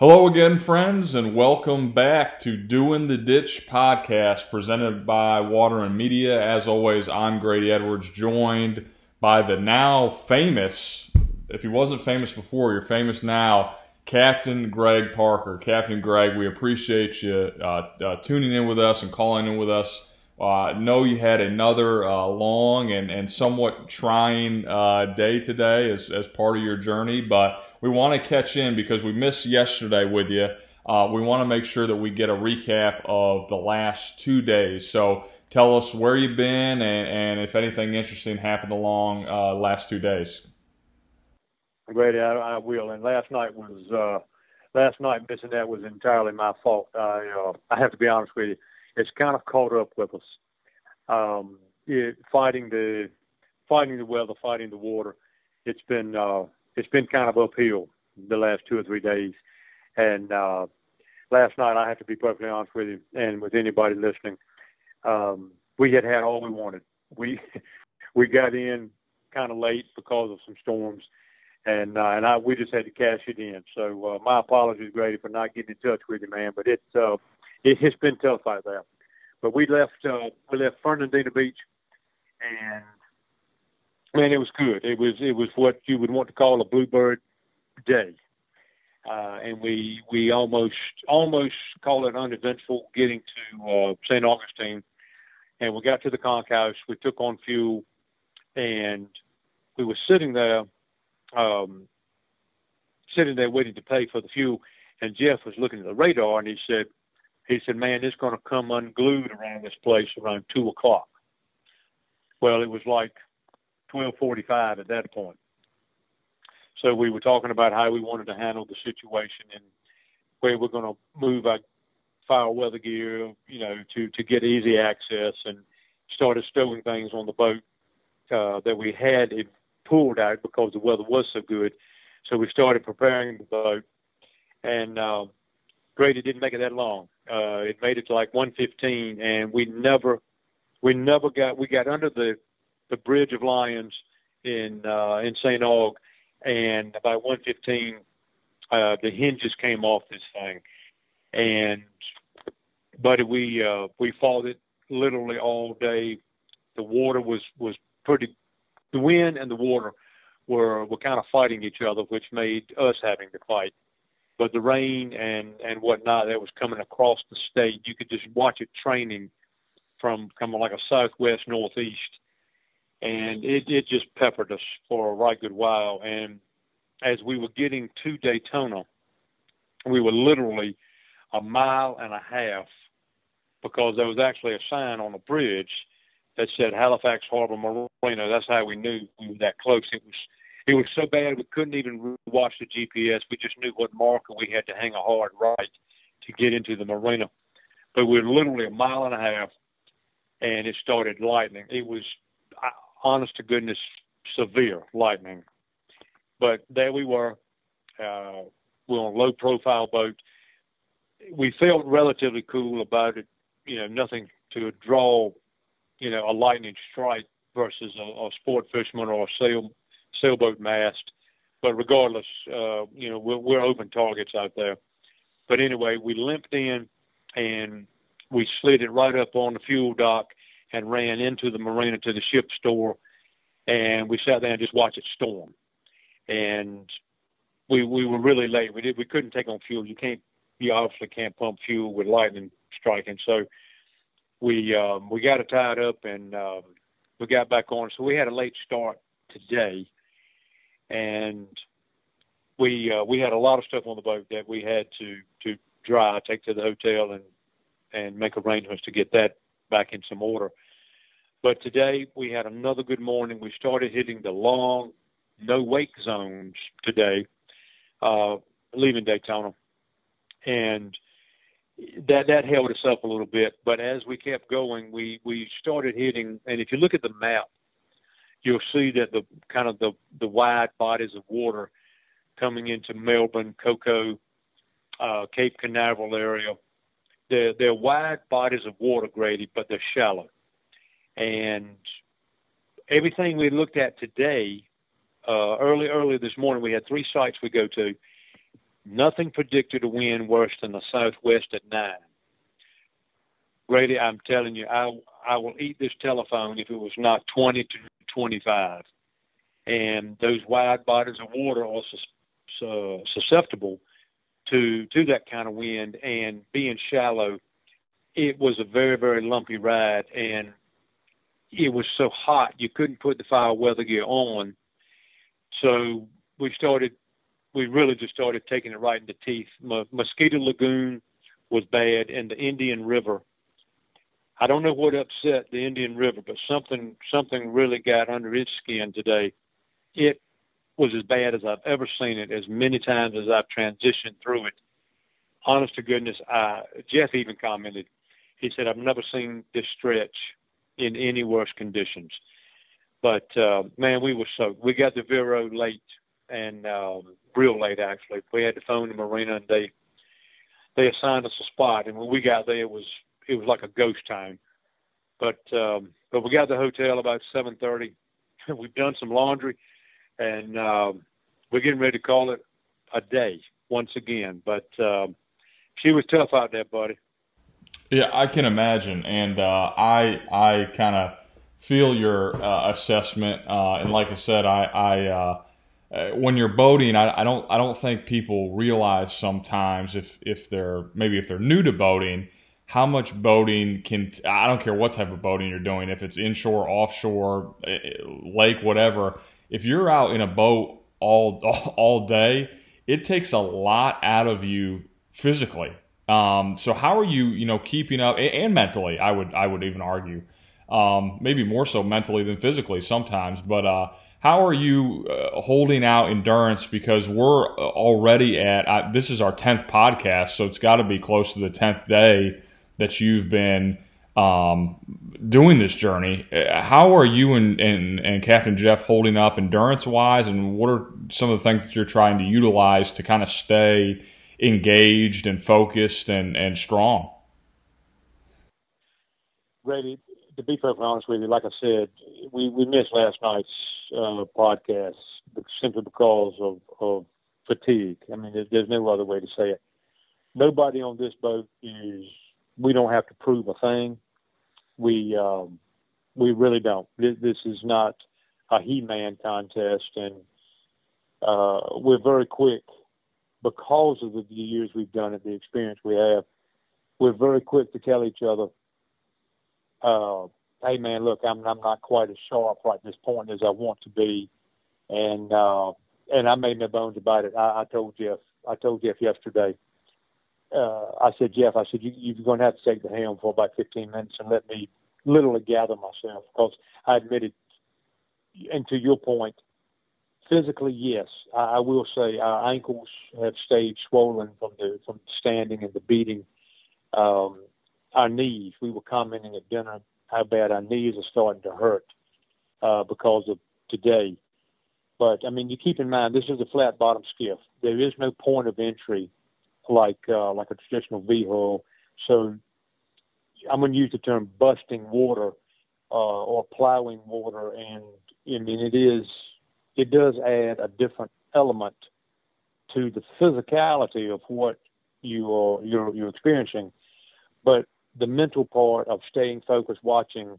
Hello again, friends, and welcome back to Doing the Ditch podcast presented by Waterman Media. As always, I'm Grady Edwards, joined by the now famous, if he wasn't famous before, you're famous now, Captain Greg Parker. Captain Greg, we appreciate you uh, uh, tuning in with us and calling in with us. Uh, know you had another uh, long and, and somewhat trying uh, day today as, as part of your journey, but we want to catch in because we missed yesterday with you. Uh, we want to make sure that we get a recap of the last two days. So tell us where you've been and, and if anything interesting happened along uh, last two days. Grady, I, I will. And last night was last night missing that was entirely my fault. I I have to be honest with you. It's kind of caught up with us. Um, it, fighting the fighting the weather, fighting the water. It's been uh, it's been kind of uphill the last two or three days. And uh, last night, I have to be perfectly honest with you and with anybody listening, um, we had had all we wanted. We we got in kind of late because of some storms, and uh, and I we just had to cash it in. So uh, my apologies, Grady, for not getting in touch with you, man. But it's uh, it, it's been tough out there. But we left uh, we left Fernandina Beach, and man, it was good. It was it was what you would want to call a bluebird day, uh, and we we almost almost call it uneventful getting to uh, St. Augustine, and we got to the conch house. We took on fuel, and we were sitting there, um, sitting there waiting to pay for the fuel. And Jeff was looking at the radar, and he said, he said, "Man, it's going to come unglued around this place around two o'clock." Well, it was like 12:45 at that point. So we were talking about how we wanted to handle the situation and where we're going to move our foul weather gear, you know, to to get easy access, and started stowing things on the boat uh, that we had it pulled out because the weather was so good. So we started preparing the boat, and uh, Grady didn't make it that long. Uh, it made it to like 1:15, and we never, we never got, we got under the the Bridge of Lions in uh, in St. Aug, and by 1:15, uh, the hinges came off this thing, and but we uh, we fought it literally all day. The water was was pretty, the wind and the water were were kind of fighting each other, which made us having to fight. But the rain and and whatnot that was coming across the state, you could just watch it training from coming like a southwest northeast and it, it just peppered us for a right good while. And as we were getting to Daytona, we were literally a mile and a half because there was actually a sign on the bridge that said Halifax Harbor Marina. That's how we knew we were that close. It was it was so bad we couldn't even watch the GPS. We just knew what marker we had to hang a hard right to get into the marina. But we were literally a mile and a half, and it started lightning. It was honest to goodness, severe lightning. But there we were. Uh, we're on a low profile boat. We felt relatively cool about it. You know, nothing to draw, you know, a lightning strike versus a, a sport fisherman or a sail sailboat mast. But regardless, uh, you know, we're, we're open targets out there. But anyway, we limped in and we slid it right up on the fuel dock and ran into the marina to the ship store, and we sat there and just watched it storm. And we we were really late. We did we couldn't take on fuel. You can't you obviously can't pump fuel with lightning striking. So we um, we got it tied up and um, we got back on. So we had a late start today, and we uh, we had a lot of stuff on the boat that we had to to dry, take to the hotel, and and make arrangements to get that back in some order. But today we had another good morning. We started hitting the long no wake zones today, uh, leaving Daytona, and that that held us up a little bit. But as we kept going, we we started hitting. And if you look at the map, you'll see that the kind of the the wide bodies of water coming into Melbourne, Cocoa, uh, Cape Canaveral area they're, they're wide bodies of water, Grady, but they're shallow. And everything we looked at today, uh, early, early this morning, we had three sites we go to. Nothing predicted a wind worse than the southwest at nine. Grady, I'm telling you, I I will eat this telephone if it was not 20 to 25. And those wide bodies of water are sus- uh, susceptible to to that kind of wind. And being shallow, it was a very very lumpy ride, and it was so hot you couldn't put the foul weather gear on. So we started, we really just started taking it right in the teeth. Mosquito Lagoon was bad, and the Indian River I don't know what upset the Indian River, but something something really got under its skin today. It was as bad as I've ever seen it, as many times as I've transitioned through it. Honest to goodness, I, Jeff even commented. He said, "I've never seen this stretch in any worse conditions." But uh, man, we were so we got to Vero late and um, real late actually. We had to phone the marina and they they assigned us a spot, and when we got there, it was it was like a ghost town. But um, but we got the hotel about seven thirty. We've done some laundry, and um, we're getting ready to call it a day once again. But um, she was tough out there, buddy. Yeah, I can imagine, and uh, I I kind of feel your uh, assessment. Uh, and like I said, I, I uh, uh, when you're boating, I, I, don't I don't think people realize sometimes if if they're maybe if they're new to boating how much boating can I don't care what type of boating you're doing, if it's inshore, offshore, eh, eh, lake, whatever. If you're out in a boat all all day, it takes a lot out of you physically. Um, so how are you, you know, keeping up and mentally? I would I would even argue, um, maybe more so mentally than physically sometimes. But uh, how are you uh, holding out endurance? Because we're already at uh, this is our tenth podcast, so it's got to be close to the tenth day that you've been um, doing this journey. How are you and, and, and Captain Jeff holding up endurance wise, and what are some of the things that you're trying to utilize to kind of stay engaged and focused and, and strong? Grady, to be perfectly honest with you, like I said, we, we missed last night's uh, podcast simply because of, of fatigue. I mean, there's, there's no other way to say it. Nobody on this boat is we don't have to prove a thing. We um, we really don't. This, this is not a he-man contest, and uh, we're very quick because of the years we've done it, the experience we have. We're very quick to tell each other, uh, "Hey, man, look, I'm I'm not quite as sharp right this point as I want to be," and uh, and I made no bones about it. I, I told Jeff, I told Jeff yesterday uh, I said, Jeff, I said, you, you're going to have to take the helm for about 15 minutes and let me literally gather myself because I admitted, and to your point, physically, yes, I, I will say our ankles have stayed swollen from the from standing and the beating. Um, our knees, we were commenting at dinner how bad our knees are starting to hurt uh, because of today. But I mean, you keep in mind this is a flat bottom skiff. There is no point of entry like uh, like a traditional V hull. So I'm going to use the term busting water uh, or plowing water, and I mean it is it does add a different element to the physicality of what you are you're, you're experiencing, but the mental part of staying focused, watching,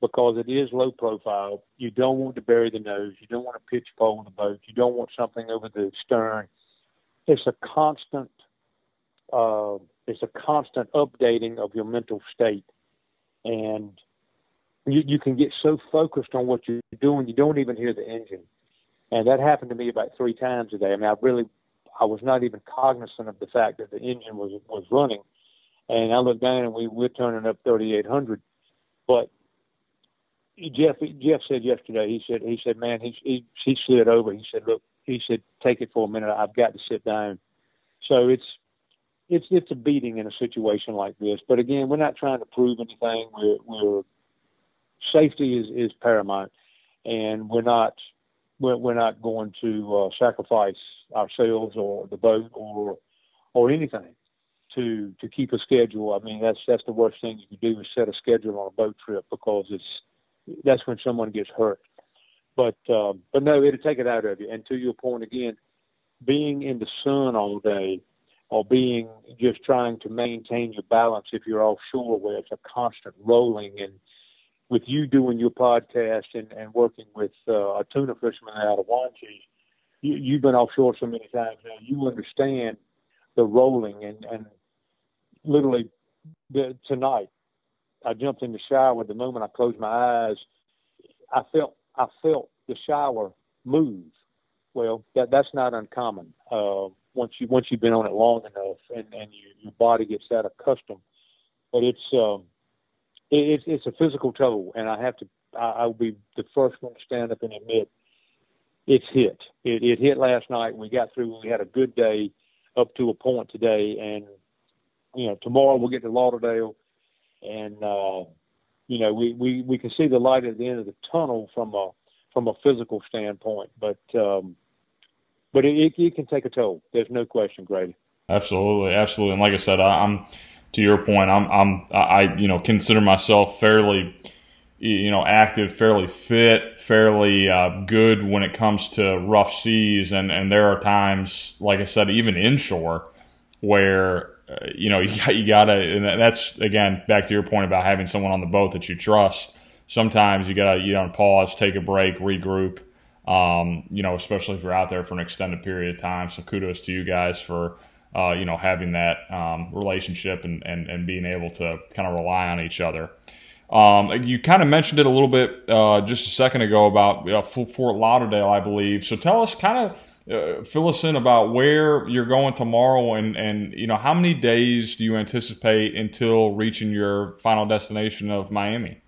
because it is low profile. You don't want to bury the nose. You don't want to pitch pole the boat. You don't want something over the stern. It's a constant uh, it's a constant updating of your mental state, and you, you can get so focused on what you're doing, you don't even hear the engine. And that happened to me about three times a day. I mean, I really, I was not even cognizant of the fact that the engine was was running. And I looked down, and we we're turning up 3,800. But Jeff Jeff said yesterday, he said he said, man, he he he slid over. He said, look, he said, take it for a minute. I've got to sit down. So it's it's it's a beating in a situation like this. But again, we're not trying to prove anything. We're, we're safety is, is paramount, and we're not we're, we're not going to uh, sacrifice ourselves or the boat or or anything to to keep a schedule. I mean, that's that's the worst thing you can do is set a schedule on a boat trip because it's that's when someone gets hurt. But um, but no, it'll take it out of you. And to your point again, being in the sun all day or being just trying to maintain your balance if you're offshore where it's a constant rolling. And with you doing your podcast and, and working with uh, a tuna fisherman out of Wanchese, you, you've been offshore so many times now, you understand the rolling. And, and literally the, tonight I jumped in the shower. The moment I closed my eyes I felt I felt the shower move. Well that that's not uncommon. Uh, once you once you've been on it long enough and and you, your body gets that accustomed but it's um it, it's it's a physical toll and I have to I, I'll be the first one to stand up and admit it's hit. It, it hit last night. We got through. We had a good day up to a point today, and you know tomorrow we'll get to Lauderdale, and uh, you know we, we we can see the light at the end of the tunnel from a from a physical standpoint, but um, but it, it, can take a toll. There's no question, Grady. Absolutely, absolutely, and like I said, I, I'm to your point. I'm I'm I you know consider myself fairly you know, active, fairly fit, fairly uh, good when it comes to rough seas. And, and there are times, like I said, even inshore, where uh, you know you got, you gotta. And that's again back to your point about having someone on the boat that you trust. Sometimes you gotta you know pause, take a break, regroup. Um, you know, especially if you're out there for an extended period of time. So kudos to you guys for uh, you know having that um, relationship and, and and being able to kind of rely on each other. Um, you kind of mentioned it a little bit uh, just a second ago about uh, Fort Lauderdale, I believe. So tell us, kind of uh, fill us in about where you're going tomorrow, and and you know how many days do you anticipate until reaching your final destination of Miami?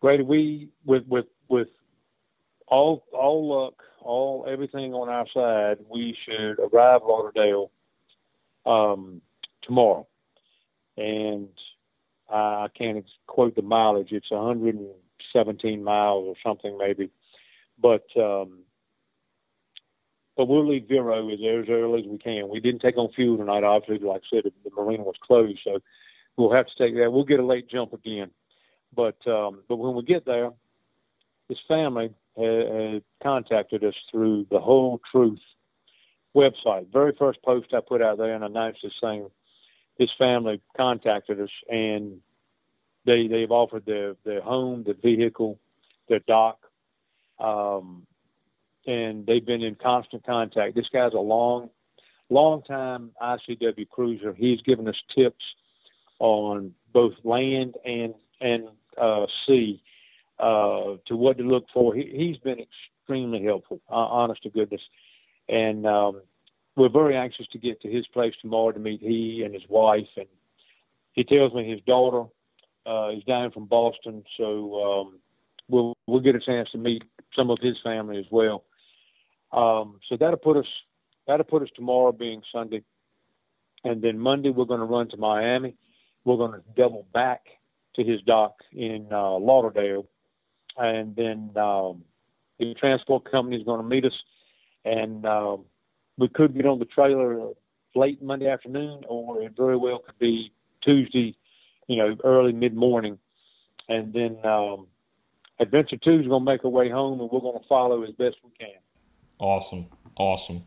Great. We with with with all all luck, all everything on our side, we should arrive Lauderdale um, tomorrow, and I can't quote the mileage. It's 117 miles or something maybe, but um, but we'll leave Vero as, as early as we can. We didn't take on fuel tonight, obviously. Like I said, the marina was closed, so we'll have to take that. We'll get a late jump again, but um, but when we get there, his family had, had contacted us through the Whole Truth website. Very first post I put out there and announced this thing his family contacted us and they they've offered their their home, their vehicle, their dock, um, and they've been in constant contact. This guy's a long, long time ICW cruiser. He's given us tips on both land and and uh, sea uh, to what to look for. He, he's been extremely helpful, uh, honest to goodness, and um, we're very anxious to get to his place tomorrow to meet he and his wife. And he tells me his daughter uh, is down from Boston, so um, we'll we'll get a chance to meet some of his family as well. Um, so that'll put us that'll put us tomorrow being Sunday, and then Monday we're going to run to Miami. We're going to double back to his dock in uh, Lauderdale, and then um, the transport company is going to meet us, and um, we could get on the trailer late Monday afternoon, or it very well could be Tuesday, you know, early mid morning, and then um, Adventure Two is going to make our way home, and we're going to follow as best we can. Awesome, awesome.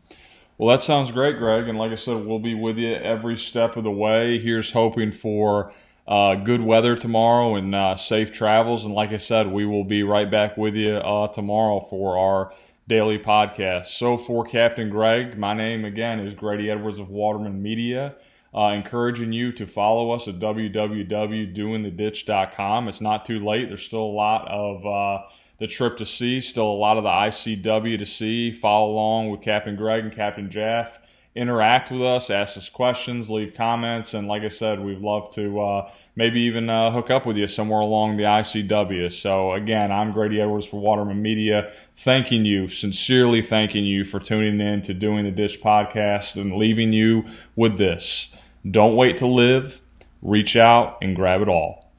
Well, that sounds great, Greg. And like I said, we'll be with you every step of the way. Here's hoping for uh, good weather tomorrow and uh, safe travels. And like I said, we will be right back with you uh, tomorrow for our daily podcast. So for Captain Greg, my name again is Grady Edwards of Waterman Media. Uh, encouraging you to follow us at www.doingtheditch.com. It's not too late. There's still a lot of uh, the trip to see, still a lot of the ICW to see. Follow along with Captain Greg and Captain Jeff interact with us, ask us questions, leave comments, and like I said, we'd love to uh, maybe even uh, hook up with you somewhere along the ICW. So again, I'm Grady Edwards for Waterman Media, thanking you, sincerely thanking you for tuning in to Doing the Ditch podcast and leaving you with this. Don't wait to live, reach out and grab it all.